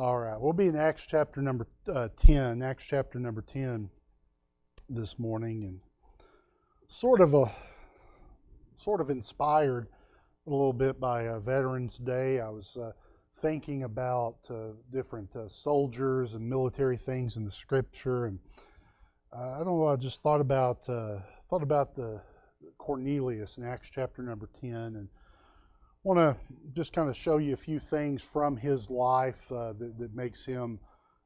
All right, we'll be in Acts chapter number uh, 10, Acts chapter number 10 this morning, and sort of a sort of inspired a little bit by uh, Veterans Day. I was uh, thinking about uh, different uh, soldiers and military things in the Scripture, and uh, I don't know. I just thought about thought about the Cornelius in Acts chapter number 10, and want to just kind of show you a few things from his life uh, that, that, makes him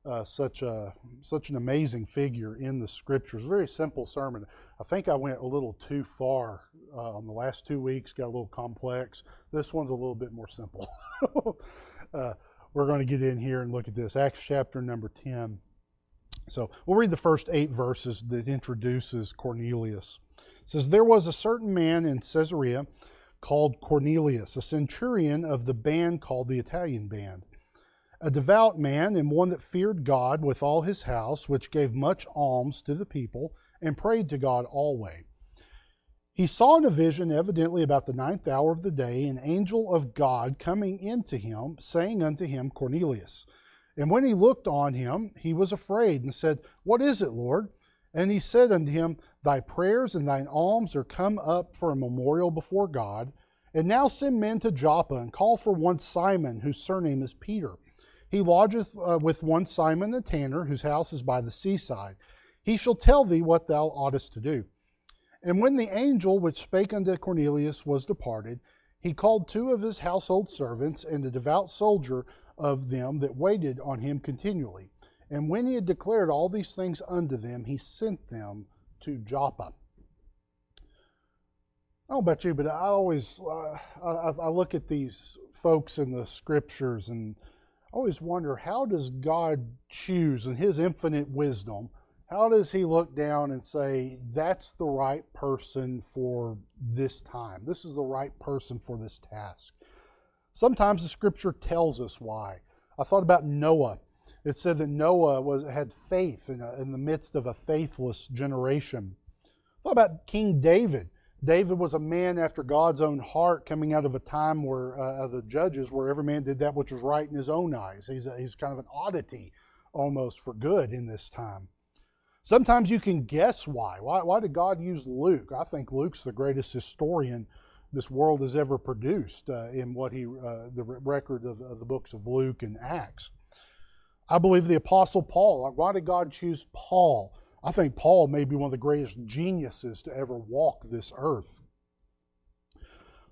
uh, such a such an amazing figure in the scriptures. Very simple sermon. I think I went a little too far uh, on the last two weeks. Got a little complex. This one's a little bit more simple. Uh, we're going to get in here and look at this. Acts chapter number ten. So we'll read the first eight verses that introduces Cornelius. It says, There was a certain man in Caesarea called Cornelius, a centurion of the band called the Italian band, a devout man and one that feared God with all his house, which gave much alms to the people and prayed to God always. He saw in a vision, evidently about the ninth hour of the day, an angel of God coming into him, saying unto him, Cornelius. And when he looked on him, he was afraid and said, What is it, Lord? And he said unto him, Thy prayers and thine alms are come up for a memorial before God. And now send men to Joppa and call for one Simon, whose surname is Peter. He lodgeth uh, with one Simon a tanner, whose house is by the seaside. He shall tell thee what thou oughtest to do. And when the angel which spake unto Cornelius was departed, he called two of his household servants and a devout soldier of them that waited on him continually. And when he had declared all these things unto them, he sent them to Joppa. I don't about you, but I always uh, I, I, look at these folks in the scriptures and I always wonder how does God choose in His infinite wisdom? How does He look down and say that's the right person for this time? This is the right person for this task. Sometimes the Scripture tells us why. I thought about Noah it said that Noah was, had faith in, a, in the midst of a faithless generation. What about King David? David was a man after God's own heart, coming out of a time where uh, the judges, where every man did that which was right in his own eyes. He's, a, he's kind of an oddity almost for good in this time. Sometimes you can guess why. Why, why did God use Luke? I think Luke's the greatest historian this world has ever produced uh, in what he uh, the record of, of the books of Luke and Acts. I believe the Apostle Paul. Why did God choose Paul? I think Paul may be one of the greatest geniuses to ever walk this earth.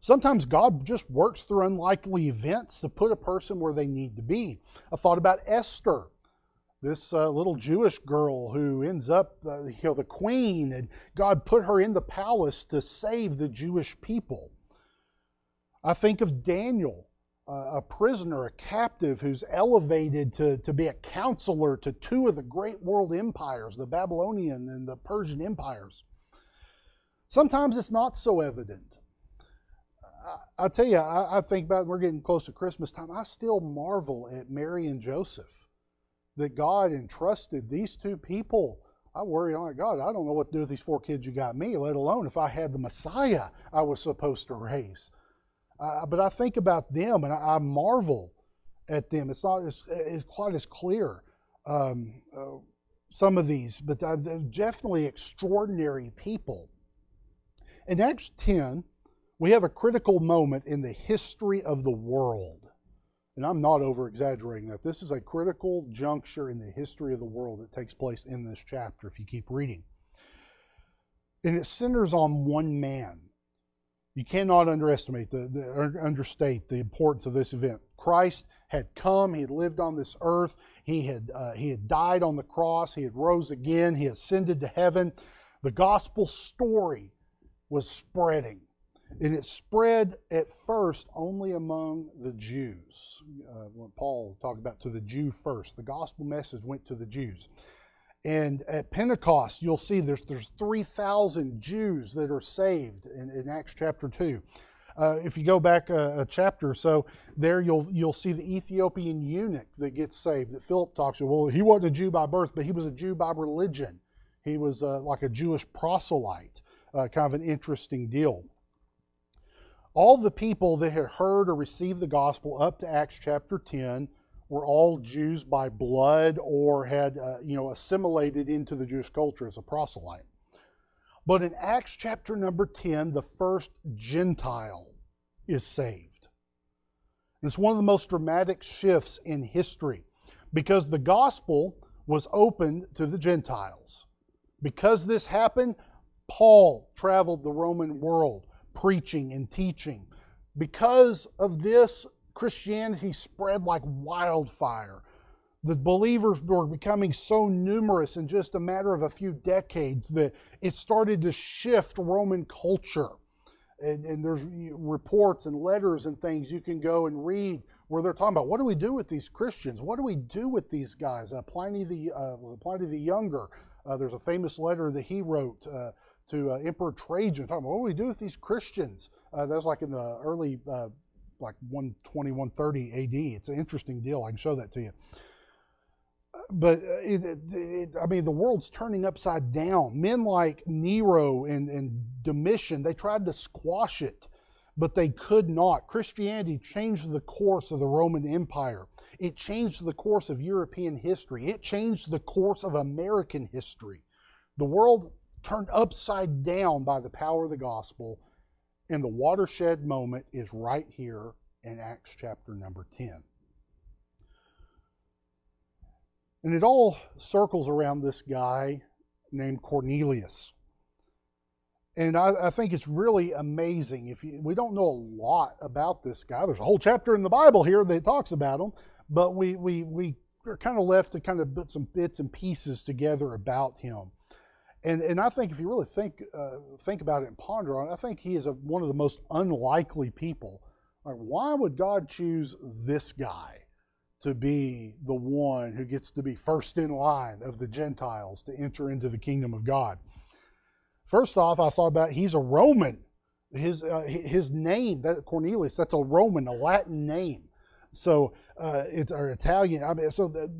Sometimes God just works through unlikely events to put a person where they need to be. I thought about Esther, this uh, little Jewish girl who ends up, uh, you know, the queen, and God put her in the palace to save the Jewish people. I think of Daniel a prisoner, a captive who's elevated to, to be a counselor to two of the great world empires, the Babylonian and the Persian empires. Sometimes it's not so evident. I, I tell you, I, I think about we're getting close to Christmas time. I still marvel at Mary and Joseph that God entrusted these two people. I worry, oh my God, I don't know what to do with these four kids you got me, let alone if I had the Messiah I was supposed to raise. Uh, but I think about them and I, I, marvel at them. It's not as, it's quite as clear, um, uh, some of these, but they're definitely extraordinary people. In Acts 10, we have a critical moment in the history of the world. And I'm not over exaggerating that. This is a critical juncture in the history of the world that takes place in this chapter if you keep reading. And it centers on one man. You cannot underestimate the, the understate the importance of this event. Christ had come, he had lived on this earth, he had uh, he had died on the cross, he had rose again, he ascended to heaven. The gospel story was spreading. And it spread at first only among the Jews. Uh, Paul talked about to the Jew first, the gospel message went to the Jews. And at Pentecost, you'll see there's, there's 3,000 Jews that are saved in, in Acts chapter 2. Uh, if you go back a, a, chapter or so, there you'll you'll see the Ethiopian eunuch that gets saved that Philip talks to. Well, he wasn't a Jew by birth, but he was a Jew by religion. He was uh, like a Jewish proselyte. Uh, kind of an interesting deal. All the people that had heard or received the gospel up to Acts chapter 10 were all Jews by blood or had uh, you know assimilated into the Jewish culture as a proselyte. But in Acts chapter number 10, the first Gentile is saved. It's one of the most dramatic shifts in history because the gospel was opened to the Gentiles. Because this happened, Paul traveled the Roman world preaching and teaching. Because of this, Christianity spread like wildfire. The believers were becoming so numerous in just a matter of a few decades that it started to shift Roman culture. And, and, there's reports and letters and things you can go and read where they're talking about what do we do with these Christians? What do we do with these guys? Uh, Pliny the uh, Pliny the Younger. Uh, there's a famous letter that he wrote uh, to uh, Emperor Trajan talking about what do we do with these Christians? Uh, that was like in the early like 120, 130 AD. It's an interesting deal. I can show that to you but uh, it, it, I mean, the world's turning upside down. Men like Nero and, and Domitian, they tried to squash it, but they could not. Christianity changed the course of the Roman Empire. It changed the course of European history. It changed the course of American history. The world turned upside down by the power of the gospel, and the watershed moment is right here in Acts chapter number 10. And it all circles around this guy named Cornelius. And I, I, think it's really amazing. If you, we don't know a lot about this guy, there's a whole chapter in the Bible here that talks about him, but we we we are kind of left to kind of put some bits and pieces together about him. And and I think if you really think uh, think about it and ponder on it, I think he is a, one of the most unlikely people. Like, why would God choose this guy? to be the one who gets to be first in line of the Gentiles to enter into the kingdom of God. First off, I thought about he's a Roman. His uh, his name, that Cornelius, that's a Roman, a Latin name. So uh, it's or Italian. I mean, so the,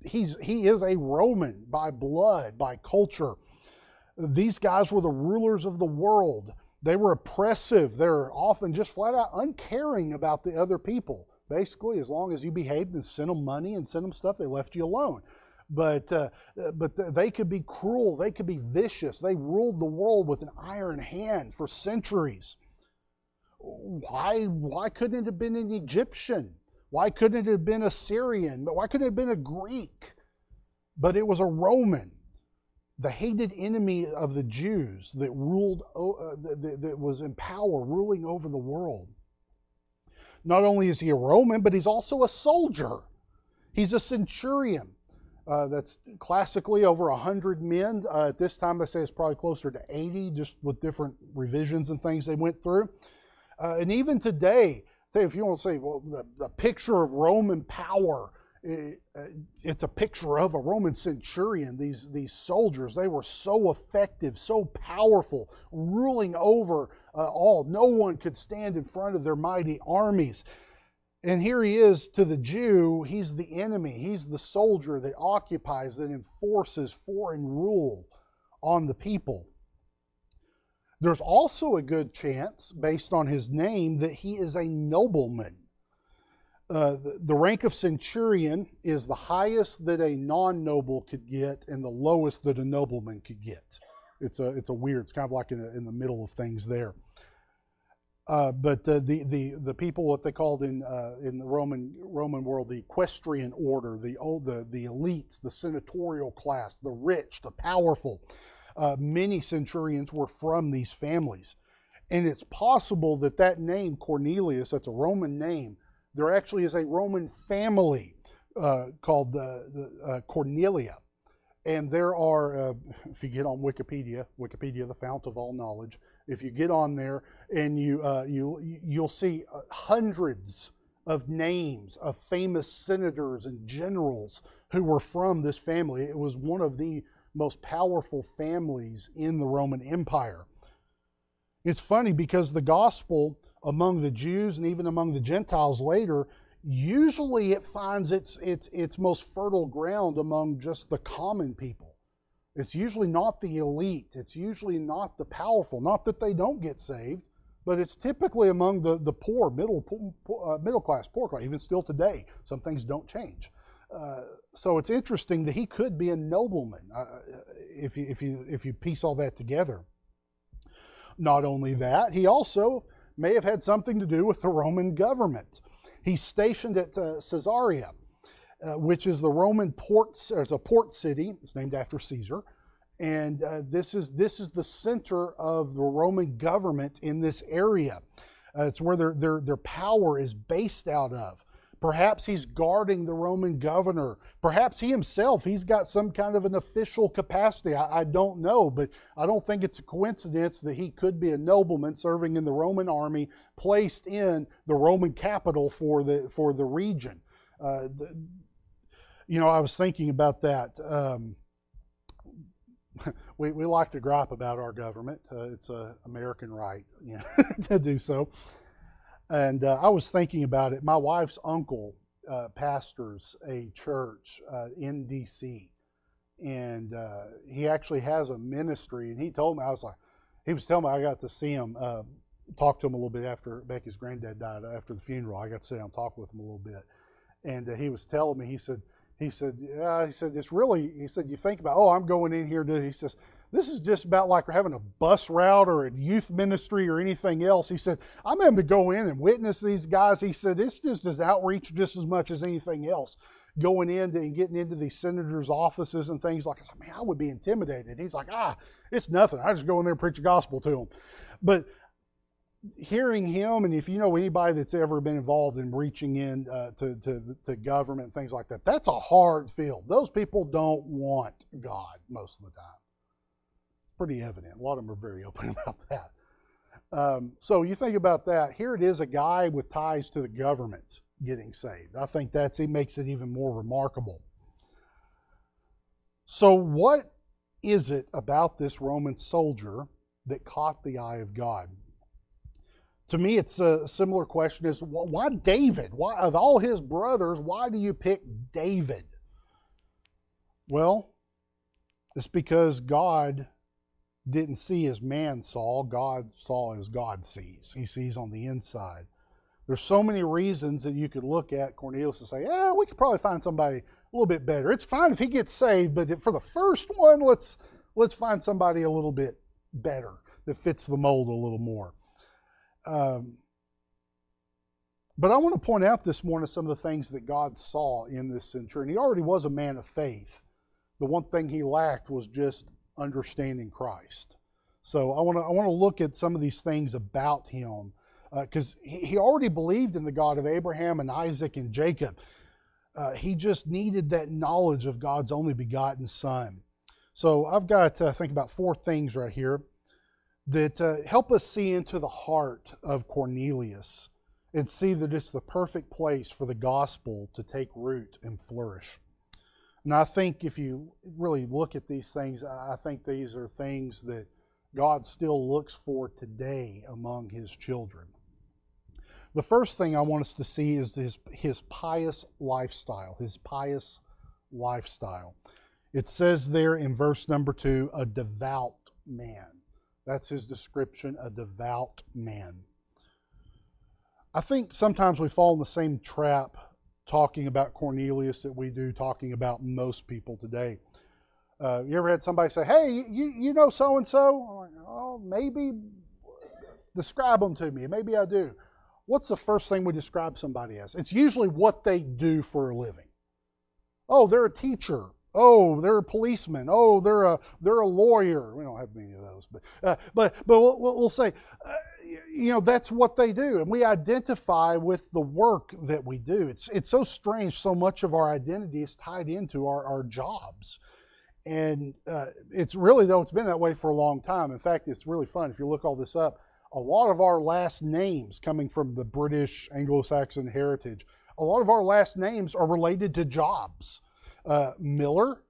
he's he is a Roman by blood, by culture. These guys were the rulers of the world. They were oppressive. They're often just flat out uncaring about the other people. Basically, as long as you behaved and sent them money and sent them stuff, they left you alone. But uh, but they could be cruel. They could be vicious. They ruled the world with an iron hand for centuries. Why why couldn't it have been an Egyptian? Why couldn't it have been a Syrian? Why couldn't it have been a Greek? But it was a Roman the hated enemy of the Jews that ruled, uh, that, that, was in power, ruling over the world. Not only is he a Roman, but he's also a soldier. He's a centurion. Uh, that's classically over 100 men. Uh, at this time, I say it's probably closer to 80, just with different revisions and things they went through. Uh, and even today, if you want to say, well, the, the picture of Roman power, it's a picture of a Roman centurion. These, these soldiers, they were so effective, so powerful, ruling over uh, all. No one could stand in front of their mighty armies. And here he is to the Jew, he's the enemy. He's the soldier that occupies, that enforces foreign rule on the people. There's also a good chance, based on his name, that he is a nobleman. Uh, the, rank of centurion is the highest that a non noble could get and the lowest that a nobleman could get. It's a it's a weird. It's kind of like in, a, in the middle of things there. Uh, but uh, the, the the people what they called in uh, in the Roman Roman world the equestrian order, the old the the elites, the senatorial class, the rich, the powerful. Uh, many centurions were from these families, and it's possible that that name Cornelius, that's a Roman name, there actually is a Roman family uh, called the, the uh, Cornelia, and there are, uh, if you get on Wikipedia, Wikipedia, the fount of all knowledge, if you get on there and you, uh, you, you'll see uh, hundreds of names of famous senators and generals who were from this family. It was one of the most powerful families in the Roman Empire. It's funny because the gospel among the Jews and even among the Gentiles later usually it finds its, its, its most fertile ground among just the common people. It's usually not the elite. It's usually not the powerful. Not that they don't get saved. but it's typically among the, the poor, middle uh, middle class, poor class. Even still today, some things don't change. Uh, so it's interesting that he could be a nobleman uh, if you if you if you piece all that together. Not only that, he also may have had something to do with the Roman government. He's stationed at uh, Caesarea, uh, which is the Roman port. It's a port city. It's named after Caesar and uh, this is this is the center of the Roman government in this area. Uh, it's where their, their their power is based out of. Perhaps he's guarding the Roman governor. Perhaps he himself, he's got some kind of an official capacity. I, I, don't know, but I don't think it's a coincidence that he could be a nobleman serving in the Roman army, placed in the Roman capital for the for the region. Uh, the, you know, I was thinking about that. Um, we, we like to gripe about our government. Uh, it's an American right you know, to do so. And uh, I was thinking about it. My wife's uncle uh, pastors a church uh, in D.C. And uh, he actually has a ministry. And he told me, I was like, he was telling me I got to see him, uh, talk to him a little bit after Becky's granddad died, after the funeral. I got to sit down and talk with him a little bit. And he was telling me, he said, he said, yeah, he said, it's really, he said, you think about, oh, I'm going in here to, he says, this is just about like having a bus route or a youth ministry or anything else. He said, I'm having to go in and witness these guys. He said, it's just as outreach just as much as anything else. Going in and getting into these senators' offices and things like that. Man, I would be intimidated. He's like, ah, it's nothing. I just go in there and preach the gospel to them. But hearing him, and if you know anybody that's ever been involved in reaching in uh, to, to, to government things like that, that's a hard field. Those people don't want God most of the time. Pretty evident. A lot of them are very open about that. Um, so you think about that. Here it is, a guy with ties to the government getting saved. I think that's it makes it even more remarkable. So what is it about this Roman soldier that caught the eye of God? to me, it's a similar question: Is why David? Why of all his brothers, why do you pick David? Well, it's because God didn't see as man saw. God saw as God sees. He sees on the inside. There's so many reasons that you could look at Cornelius and say, "Yeah, we could probably find somebody a little bit better. It's fine if he gets saved, but for the first one, let's let's find somebody a little bit better that fits the mold a little more." Um, but I want to point out this morning some of the things that God saw in this centurion. He already was a man of faith. The one thing he lacked was just understanding Christ. So I want to I want to look at some of these things about him because uh, he, he already believed in the God of Abraham and Isaac and Jacob. Uh, he just needed that knowledge of God's only begotten Son. So I've got to think about four things right here that uh, help us see into the heart of Cornelius and see that it's the perfect place for the gospel to take root and flourish. And I think if you really look at these things, I think these are things that God still looks for today among his children. The first thing I want us to see is his, his pious lifestyle, his pious lifestyle. It says there in verse number two, a devout man. That's his description, a devout man. I think sometimes we fall in the same trap talking about Cornelius that we do talking about most people today. Uh, you ever had somebody say, "Hey, you you know so and so?" Oh, maybe. Describe them to me. Maybe I do. What's the first thing we describe somebody as? It's usually what they do for a living. Oh, they're a teacher. Oh, they're a policeman. Oh, they're a they're a lawyer. We don't have many of those, but uh, but but we'll, we'll say, uh, you know, that's what they do, and we identify with the work that we do. It's it's so strange. So much of our identity is tied into our our jobs, and uh, it's really though it's been that way for a long time. In fact, it's really fun if you look all this up. A lot of our last names coming from the British Anglo-Saxon heritage. A lot of our last names are related to jobs uh, Miller,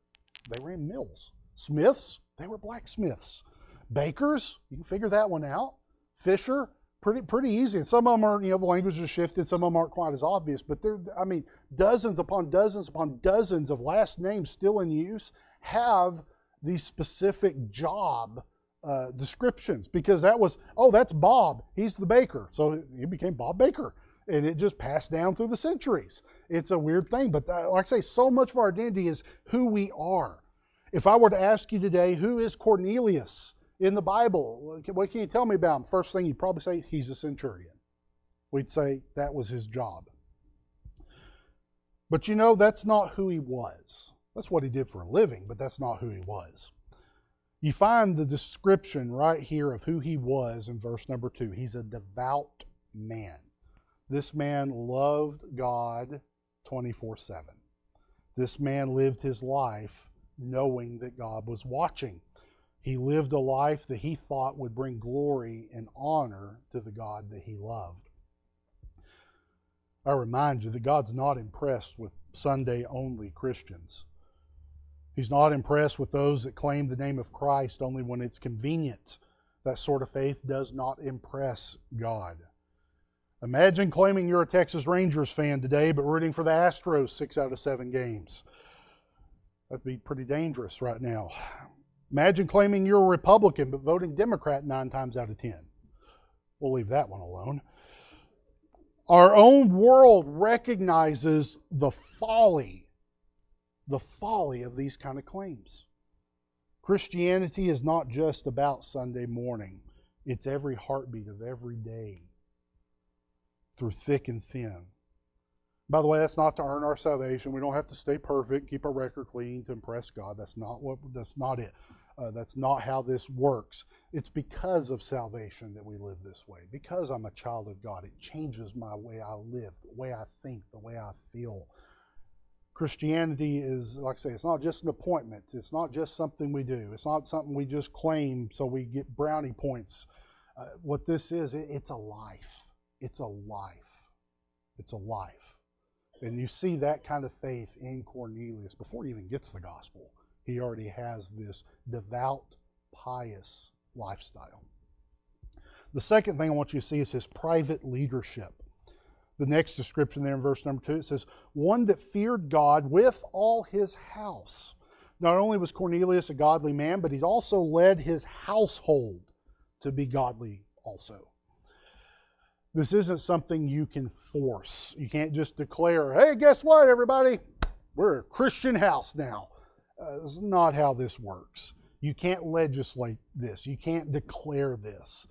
they ran mills. Smiths, they were blacksmiths. Bakers, you can figure that one out. Fisher, pretty pretty easy. And some of them are, you know, the language is shifted. Some of them aren't quite as obvious, but there, I mean, dozens upon dozens upon dozens of last names still in use have these specific job uh, descriptions because that was, oh, that's Bob. He's the baker. So he became Bob Baker. And it just passed down through the centuries. It's a weird thing. But uh, like I say, so much of our identity is who we are. If I were to ask you today, who is Cornelius in the Bible? What can you tell me about him? First thing you'd probably say, he's a centurion. We'd say that was his job. But you know, that's not who he was. That's what he did for a living, but that's not who he was. You find the description right here of who he was in verse number two. He's a devout man. This man loved God 24 7. This man lived his life knowing that God was watching. He lived a life that he thought would bring glory and honor to the God that he loved. I remind you that God's not impressed with Sunday only Christians. He's not impressed with those that claim the name of Christ only when it's convenient. That sort of faith does not impress God. Imagine claiming you're a Texas Rangers fan today, but rooting for the Astros six out of seven games. That'd be pretty dangerous right now. Imagine claiming you're a Republican, but voting Democrat nine times out of ten. We'll leave that one alone. Our own world recognizes the folly, the folly of these kind of claims. Christianity is not just about Sunday morning, it's every heartbeat of every day through thick and thin. By the way, that's not to earn our salvation. We don't have to stay perfect, keep our record clean to impress God. That's not what that's not it. Uh, that's not how this works. It's because of salvation that we live this way. Because I'm a child of God, it changes my way I live, the way I think, the way I feel. Christianity is, like I say, it's not just an appointment. It's not just something we do. It's not something we just claim so we get brownie points. Uh, what this is, it, it's a life. It's a life. It's a life. And you see that kind of faith in Cornelius before he even gets the gospel he already has this devout, pious lifestyle. The second thing I want you to see is his private leadership. The next description there in verse number two, it says, one that feared God with all his house. Not only was Cornelius a godly man, but he also led his household to be godly also. This isn't something you can force. You can't just declare, hey, guess what, everybody? We're a Christian house now. Uh, that's not how this works. You can't legislate this. You can't declare this.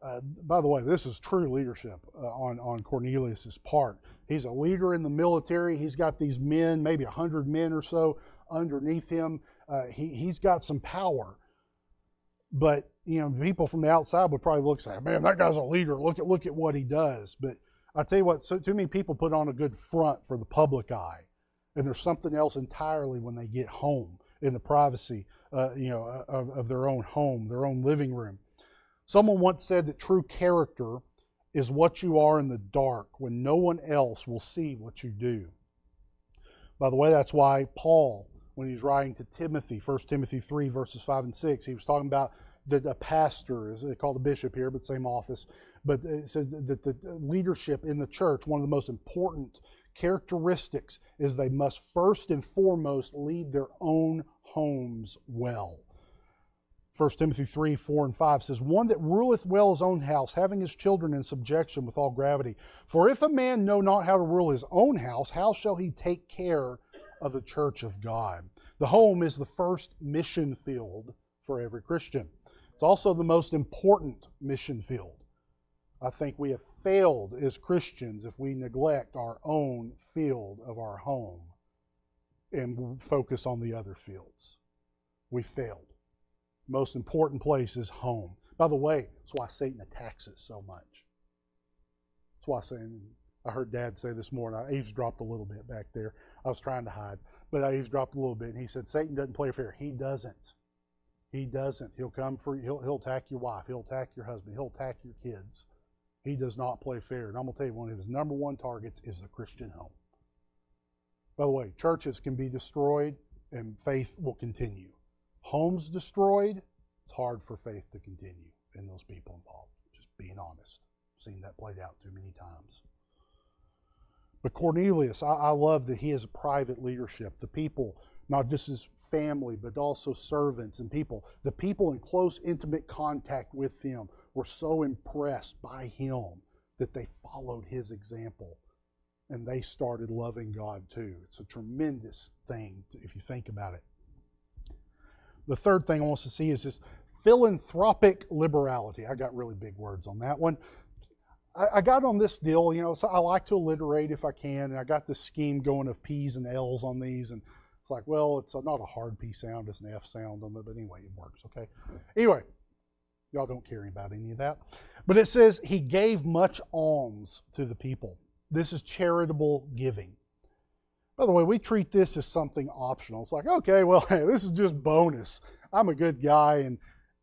Uh, by the way, this is true leadership uh, on on Cornelius's part. He's a leader in the military. He's got these men, maybe a hundred men or so, underneath him. Uh, he he's got some power. But you know, people from the outside would probably look and say, "Man, that guy's a leader. Look at look at what he does." But I tell you what, so too many people put on a good front for the public eye and there's something else entirely when they get home in the privacy, uh, you know, uh, of, of their own home, their own living room. Someone once said that true character is what you are in the dark when no one else will see what you do. By the way, that's why Paul, when he's writing to Timothy, 1 Timothy 3, verses 5 and 6, he was talking about that a pastor, is called a bishop here, but same office, but it says that the leadership in the church, one of the most important characteristics is they must first and foremost lead their own homes well. 1 Timothy 3, 4, and 5 says, One that ruleth well his own house, having his children in subjection with all gravity. For if a man know not how to rule his own house, how shall he take care of the church of God? The home is the first mission field for every Christian. It's also the most important mission field. I think we have failed as Christians if we neglect our own field of our home and focus on the other fields. We failed. Most important place is home. By the way, that's why Satan attacks it so much. That's why saying I heard Dad say this morning. I eavesdropped a little bit back there. I was trying to hide, but I eavesdropped a little bit, and he said Satan doesn't play fair. He doesn't. He doesn't. He'll come for he'll he'll attack your wife. He'll attack your husband. He'll attack your kids. He does not play fair. And I'm to tell you, one of his number one targets is the Christian home. By the way, churches can be destroyed and faith will continue. Homes destroyed, it's hard for faith to continue in those people involved. Just being honest. Seen that played out too many times. But Cornelius, I, I love that he has a private leadership. The people, not just his family, but also servants and people, the people in close, intimate contact with him were so impressed by him that they followed his example and they started loving God too. It's a tremendous thing if you think about it. The third thing I want to see is this philanthropic liberality. I got really big words on that one. I got on this deal, you know, so I like to alliterate if I can, and I got this scheme going of P's and L's on these, and it's like, well, it's not a hard P sound, it's an F sound on it, but anyway, it works, okay? Anyway, y'all don't care about any of that. But it says, He gave much alms to the people. This is charitable giving. By the way, we treat this as something optional. It's like, okay, well, hey, this is just bonus. I'm a good guy, and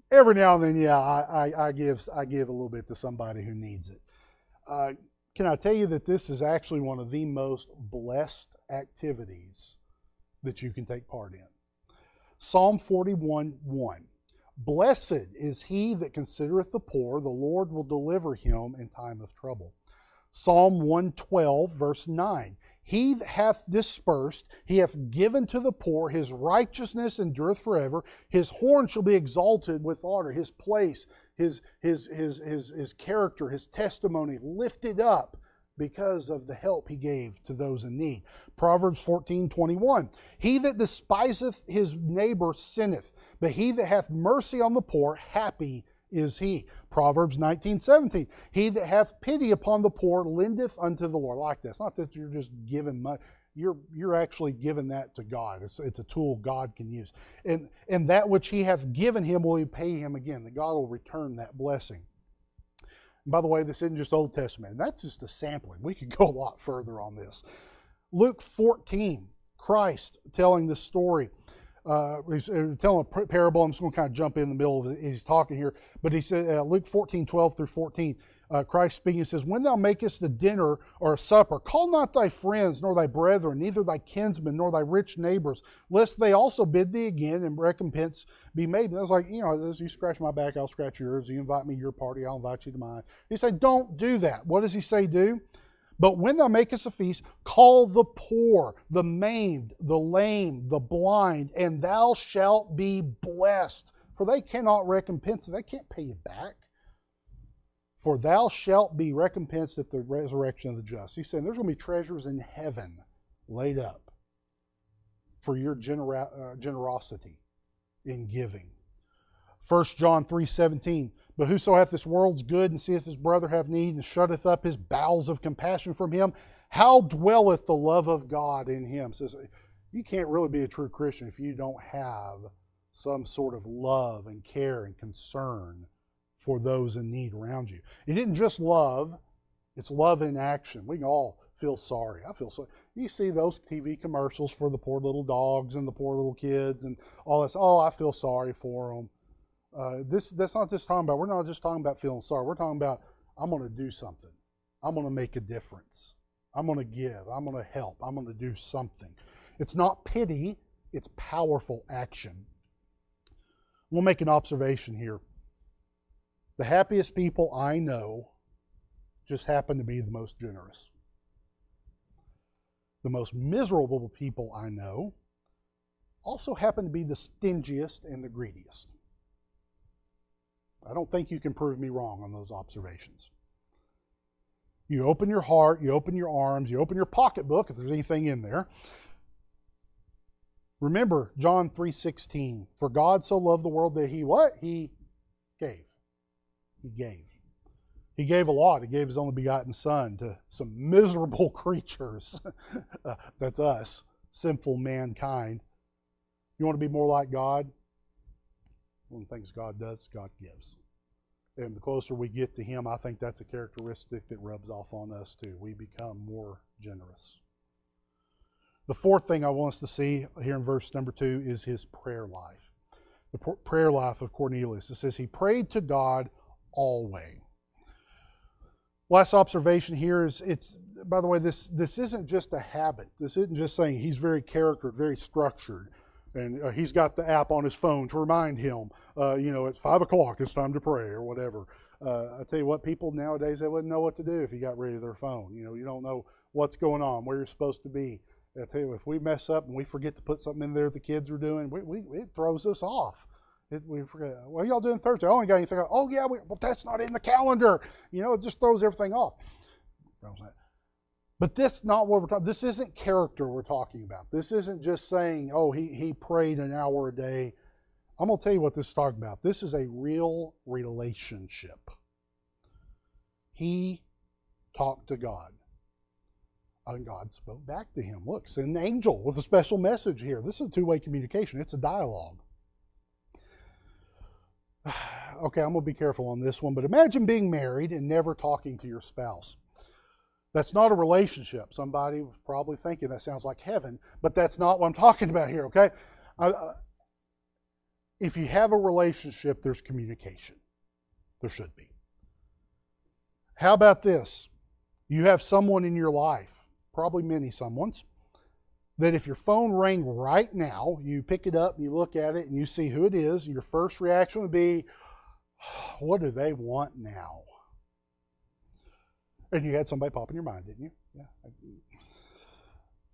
every now and then, yeah, I, I, I give I give a little bit to somebody who needs it. Uh, can I tell you that this is actually one of the most blessed activities that you can take part in? Psalm 41 1. Blessed is he that considereth the poor, the Lord will deliver him in time of trouble. Psalm 112, verse 9. He that hath dispersed, he hath given to the poor, his righteousness endureth forever. His horn shall be exalted with honor, his place, his, his, his, his, his character, his testimony lifted up because of the help he gave to those in need. Proverbs 14:21. He that despiseth his neighbor sinneth, but he that hath mercy on the poor, happy is he. Proverbs 19:17. He that hath pity upon the poor lendeth unto the Lord. Like this. Not that you're just giving money. You're you're actually giving that to God. It's, it's a tool God can use. And and that which he hath given him will he pay him again. That God will return that blessing. And by the way, this isn't just Old Testament. That's just a sampling. We could go a lot further on this. Luke 14, Christ telling the story uh, he's uh, telling a parable. I'm just going to kind of jump in the middle of it. He's talking here, but he said uh, Luke 14, 12 through 14. Uh, Christ speaking says, When thou makest a dinner or a supper, call not thy friends, nor thy brethren, neither thy kinsmen, nor thy rich neighbors, lest they also bid thee again, and recompense be made. And I was like, you know, as you scratch my back, I'll scratch yours. You invite me to your party, I'll invite you to mine. He said, Don't do that. What does he say do? But when thou makest a feast, call the poor, the maimed, the lame, the blind, and thou shalt be blessed. For they cannot recompense, they can't pay you back. For thou shalt be recompensed at the resurrection of the just. He's saying there's going to be treasures in heaven laid up for your genera- uh, generosity in giving. 1 John 3:17 but whoso hath this world's good and seeth his brother have need and shutteth up his bowels of compassion from him, how dwelleth the love of God in him? Says you can't really be a true Christian if you don't have some sort of love and care and concern for those in need around you. It isn't just love, it's love in action. We can all feel sorry. I feel sorry. You see those TV commercials for the poor little dogs and the poor little kids and all this. Oh, I feel sorry for them. Uh, this that's not just talking about. We're not just talking about feeling sorry. We're talking about I'm going to do something. I'm going to make a difference. I'm going to give. I'm going to help. I'm going to do something. It's not pity. It's powerful action. We'll make an observation here. The happiest people I know just happen to be the most generous. The most miserable people I know also happen to be the stingiest and the greediest. I don't think you can prove me wrong on those observations. You open your heart, you open your arms, you open your pocketbook if there's anything in there. Remember John 3:16, for God so loved the world that he what? He gave. He gave. He gave a lot. He gave his only begotten son to some miserable creatures. uh, that's us, sinful mankind. You want to be more like God? One of the things God does, God gives. And the closer we get to Him, I think that's a characteristic that rubs off on us too. We become more generous. The fourth thing I want us to see here in verse number two is his prayer life. The prayer life of Cornelius. It says he prayed to God always. Last observation here is it's by the way this this isn't just a habit. This isn't just saying he's very character, very structured and uh, he's got the app on his phone to remind him, uh, you know, it's five o'clock, it's time to pray or whatever. Uh, I tell you what, people nowadays they wouldn't know what to do if you got rid of their phone. You know, you don't know what's going on, where you're supposed to be. I tell you, if we mess up and we forget to put something in there the kids are doing, we, we, it throws us off. It, we forget, what are y'all doing Thursday? I only got anything. Oh, yeah, we, well, that's not in the calendar. You know, it just throws everything off. But this not what we're talking. This isn't character we're talking about. This isn't just saying, oh, he, he prayed an hour a day. I'm to tell you what this is talking about. This is a real relationship. He talked to God. And God spoke back to him. Look, send an angel with a special message here. This is a two way communication, it's a dialogue. okay, I'm going to be careful on this one, but imagine being married and never talking to your spouse. That's not a relationship. Somebody was probably thinking that sounds like heaven, but that's not what I'm talking about here, okay? Uh, if you have a relationship, there's communication. There should be. How about this? You have someone in your life, probably many someone's, that if your phone rang right now, you pick it up, you look at it, and you see who it is, your first reaction would be, what do they want now? And you had somebody pop in your mind, didn't you? Yeah.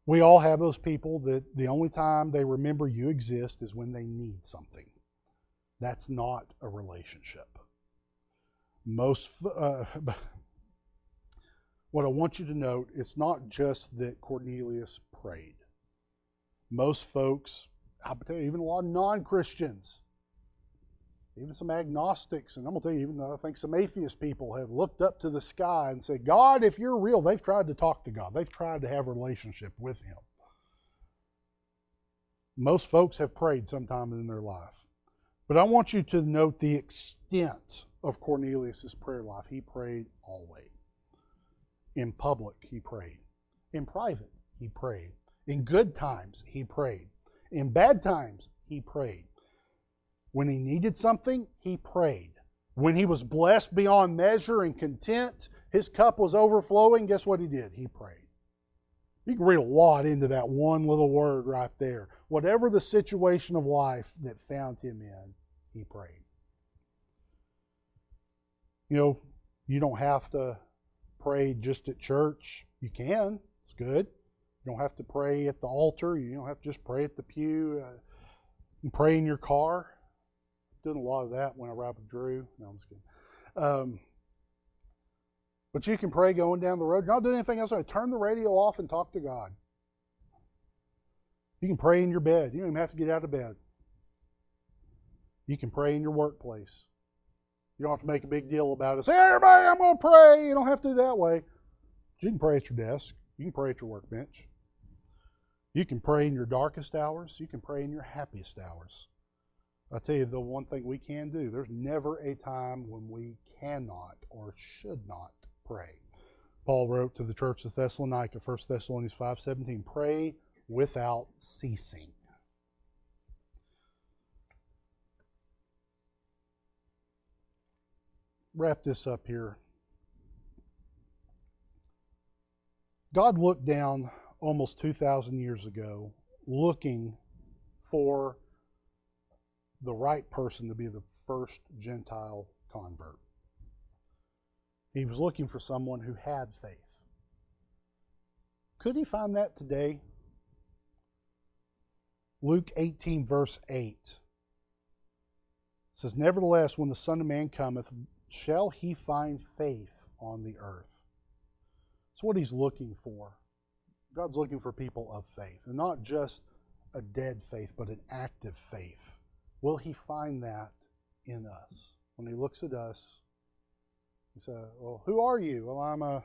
We all have those people that the only time they remember you exist is when they need something. That's not a relationship. Most, uh, what I want you to note, it's not just that Cornelius prayed. Most folks, even a lot of non-Christians, even some agnostics, and I'm going to tell you, even I think some atheist people have looked up to the sky and said, God, if you're real, they've tried to talk to God. They've tried to have a relationship with Him. Most folks have prayed sometime in their life. But I want you to note the extent of Cornelius' prayer life. He prayed always. In public, he prayed. In private, he prayed. In good times, he prayed. In bad times, he prayed. When he needed something, he prayed. When he was blessed beyond measure and content, his cup was overflowing, guess what he did? He prayed. You can read a lot into that one little word right there. Whatever the situation of life that found him in, he prayed. You know, you don't have to pray just at church. You can, it's good. You don't have to pray at the altar. You don't have to just pray at the pew. Uh, and pray in your car doing a lot of that when I ride with Drew. No, I'm just kidding. Um, but you can pray going down the road. You're not doing anything else. I turn the radio off and talk to God. You can pray in your bed. You don't even have to get out of bed. You can pray in your workplace. You don't have to make a big deal about it. Say, everybody, I'm going to pray. You don't have to do that way. You can pray at your desk. You can pray at your workbench. You can pray in your darkest hours. You can pray in your happiest hours. I tell you, the one thing we can do, there's never a time when we cannot or should not pray. Paul wrote to the church of Thessalonica, 1 Thessalonians 5:17, pray without ceasing. Wrap this up here. God looked down almost 2,000 years ago looking for the right person to be the first Gentile convert. He was looking for someone who had faith. Could he find that today? Luke 18, verse 8 says, Nevertheless, when the Son of Man cometh, shall he find faith on the earth? That's what he's looking for. God's looking for people of faith, and not just a dead faith, but an active faith. Will he find that in us? When he looks at us, he says, Well, who are you? Well, I'm a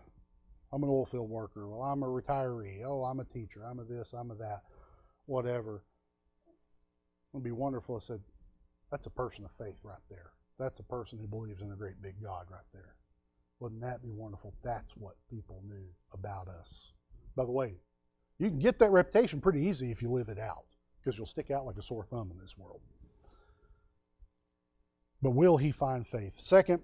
I'm an oil field worker. Well, I'm a retiree. Oh, I'm a teacher. I'm a this, I'm a that, whatever. It would be wonderful I said, That's a person of faith right there. That's a person who believes in a great big God right there. Wouldn't that be wonderful? That's what people knew about us. By the way, you can get that reputation pretty easy if you live it out, because you'll stick out like a sore thumb in this world. But will he find faith? Second,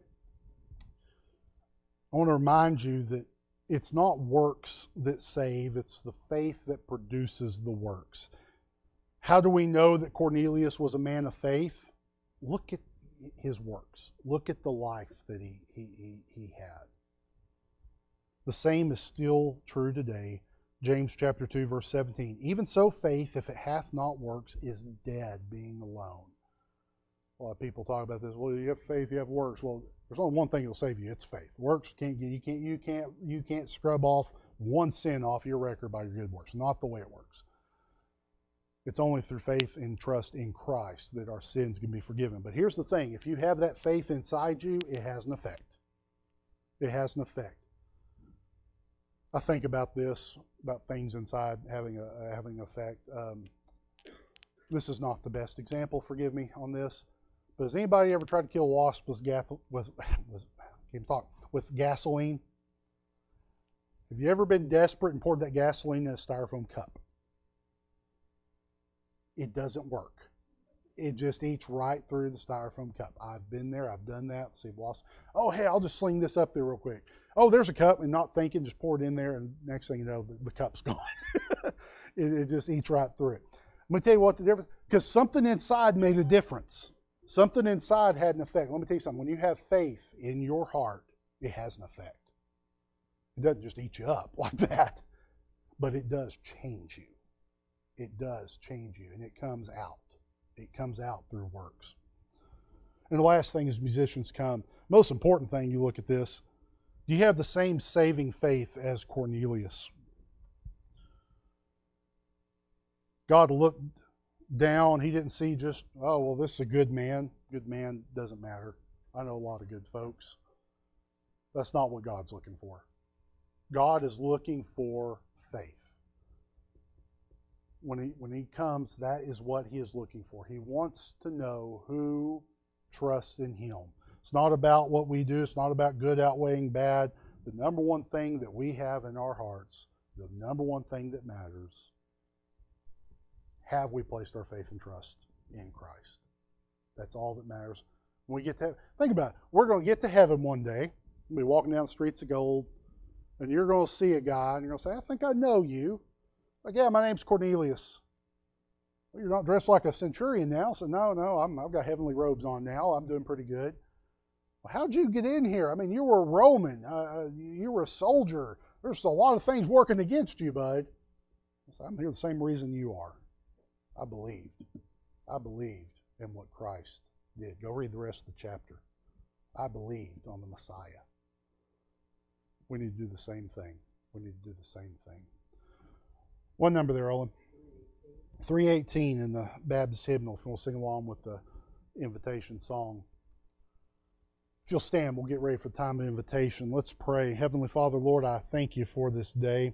I want to remind you that it's not works that save, it's the faith that produces the works. How do we know that Cornelius was a man of faith? Look at his works. Look at the life that he, he, he, he had. The same is still true today. James chapter 2 verse 17. Even so faith if it hath not works is dead being alone. A lot of people talk about this. Well, you have faith, you have works. Well, there's only one thing that'll save you. It's faith. Works can't get you can't you can't you can't scrub off one sin off your record by your good works. Not the way it works. It's only through faith and trust in Christ that our sins can be forgiven. But here's the thing: if you have that faith inside you, it has an effect. It has an effect. I think about this, about things inside having a having effect. Um, this is not the best example. Forgive me on this. But has anybody ever tried to kill wasps with gas, with, can't talk with gasoline? Have you ever been desperate and poured that gasoline in a styrofoam cup? It doesn't work. It just eats right through the styrofoam cup. I've been there. I've done that. See wasps. Oh, hey, I'll just sling this up there real quick. Oh, there's a cup, and not thinking, just pour it in there, and next thing you know, the, the cup's gone. it, it just eats right through it. Let me tell you what the difference. Because something inside made a difference. Something inside had an effect. Let me tell you something. When you have faith in your heart, it has an effect. It doesn't just eat you up like that, but it does change you. It does change you, and it comes out. It comes out through works. And the last thing is musicians come. Most important thing, you look at this. Do you have the same saving faith as Cornelius? God looked down. He didn't see just, oh, well, this is a good man. Good man doesn't matter. I know a lot of good folks. That's not what God's looking for. God is looking for faith. When he, when he comes, that is what he is looking for. He wants to know who trusts in him. It's not about what we do, it's not about good outweighing bad. The number one thing that we have in our hearts, the number one thing that matters, have we placed our faith and trust in Christ? That's all that matters. When we get to think about it, we're going to get to heaven one day. We'll be walking down the streets of gold, and you're going to see a guy, and you're going to say, I think I know you. Like, yeah, my name's Cornelius. Well, you're not dressed like a centurion now. So, no, no, i have got heavenly robes on now. I'm doing pretty good. Well, how'd you get in here? I mean, you were a Roman. Uh, uh you were a soldier. There's a lot of things working against you, bud. So I'm here the same reason you are. I believed. I believed in what Christ did. Go read the rest of the chapter. I believed on the Messiah. We need to do the same thing. We need to do the same thing. One number there, Owen. 318 in the Baptist hymnal, if you want sing along with the invitation song. If you'll stand, we'll get ready for time of invitation. Let's pray. Heavenly Father, Lord, I thank you for this day.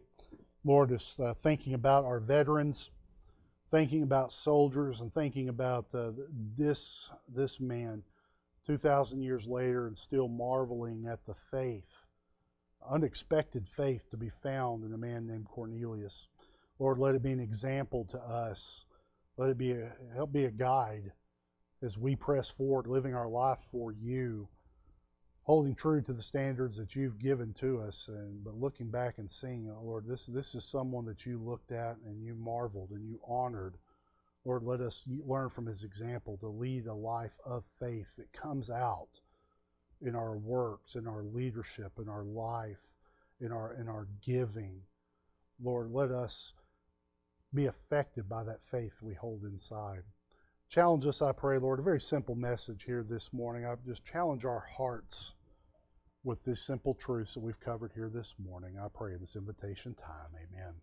Lord, just uh, thinking about our veterans, thinking about soldiers, and thinking about uh, this this man, 2,000 years later, and still marveling at the faith, unexpected faith to be found in a man named Cornelius. Lord, let it be an example to us. Let it be a, help be a guide as we press forward, living our life for you, holding true to the standards that you've given to us. And but looking back and seeing, oh Lord, this this is someone that you looked at and you marveled and you honored. Lord, let us learn from his example to lead a life of faith that comes out in our works, in our leadership, in our life, in our in our giving. Lord, let us be affected by that faith we hold inside. Challenge us, I pray, Lord. A very simple message here this morning. I just challenge our hearts with this simple truths that we've covered here this morning. I pray in this invitation time. Amen.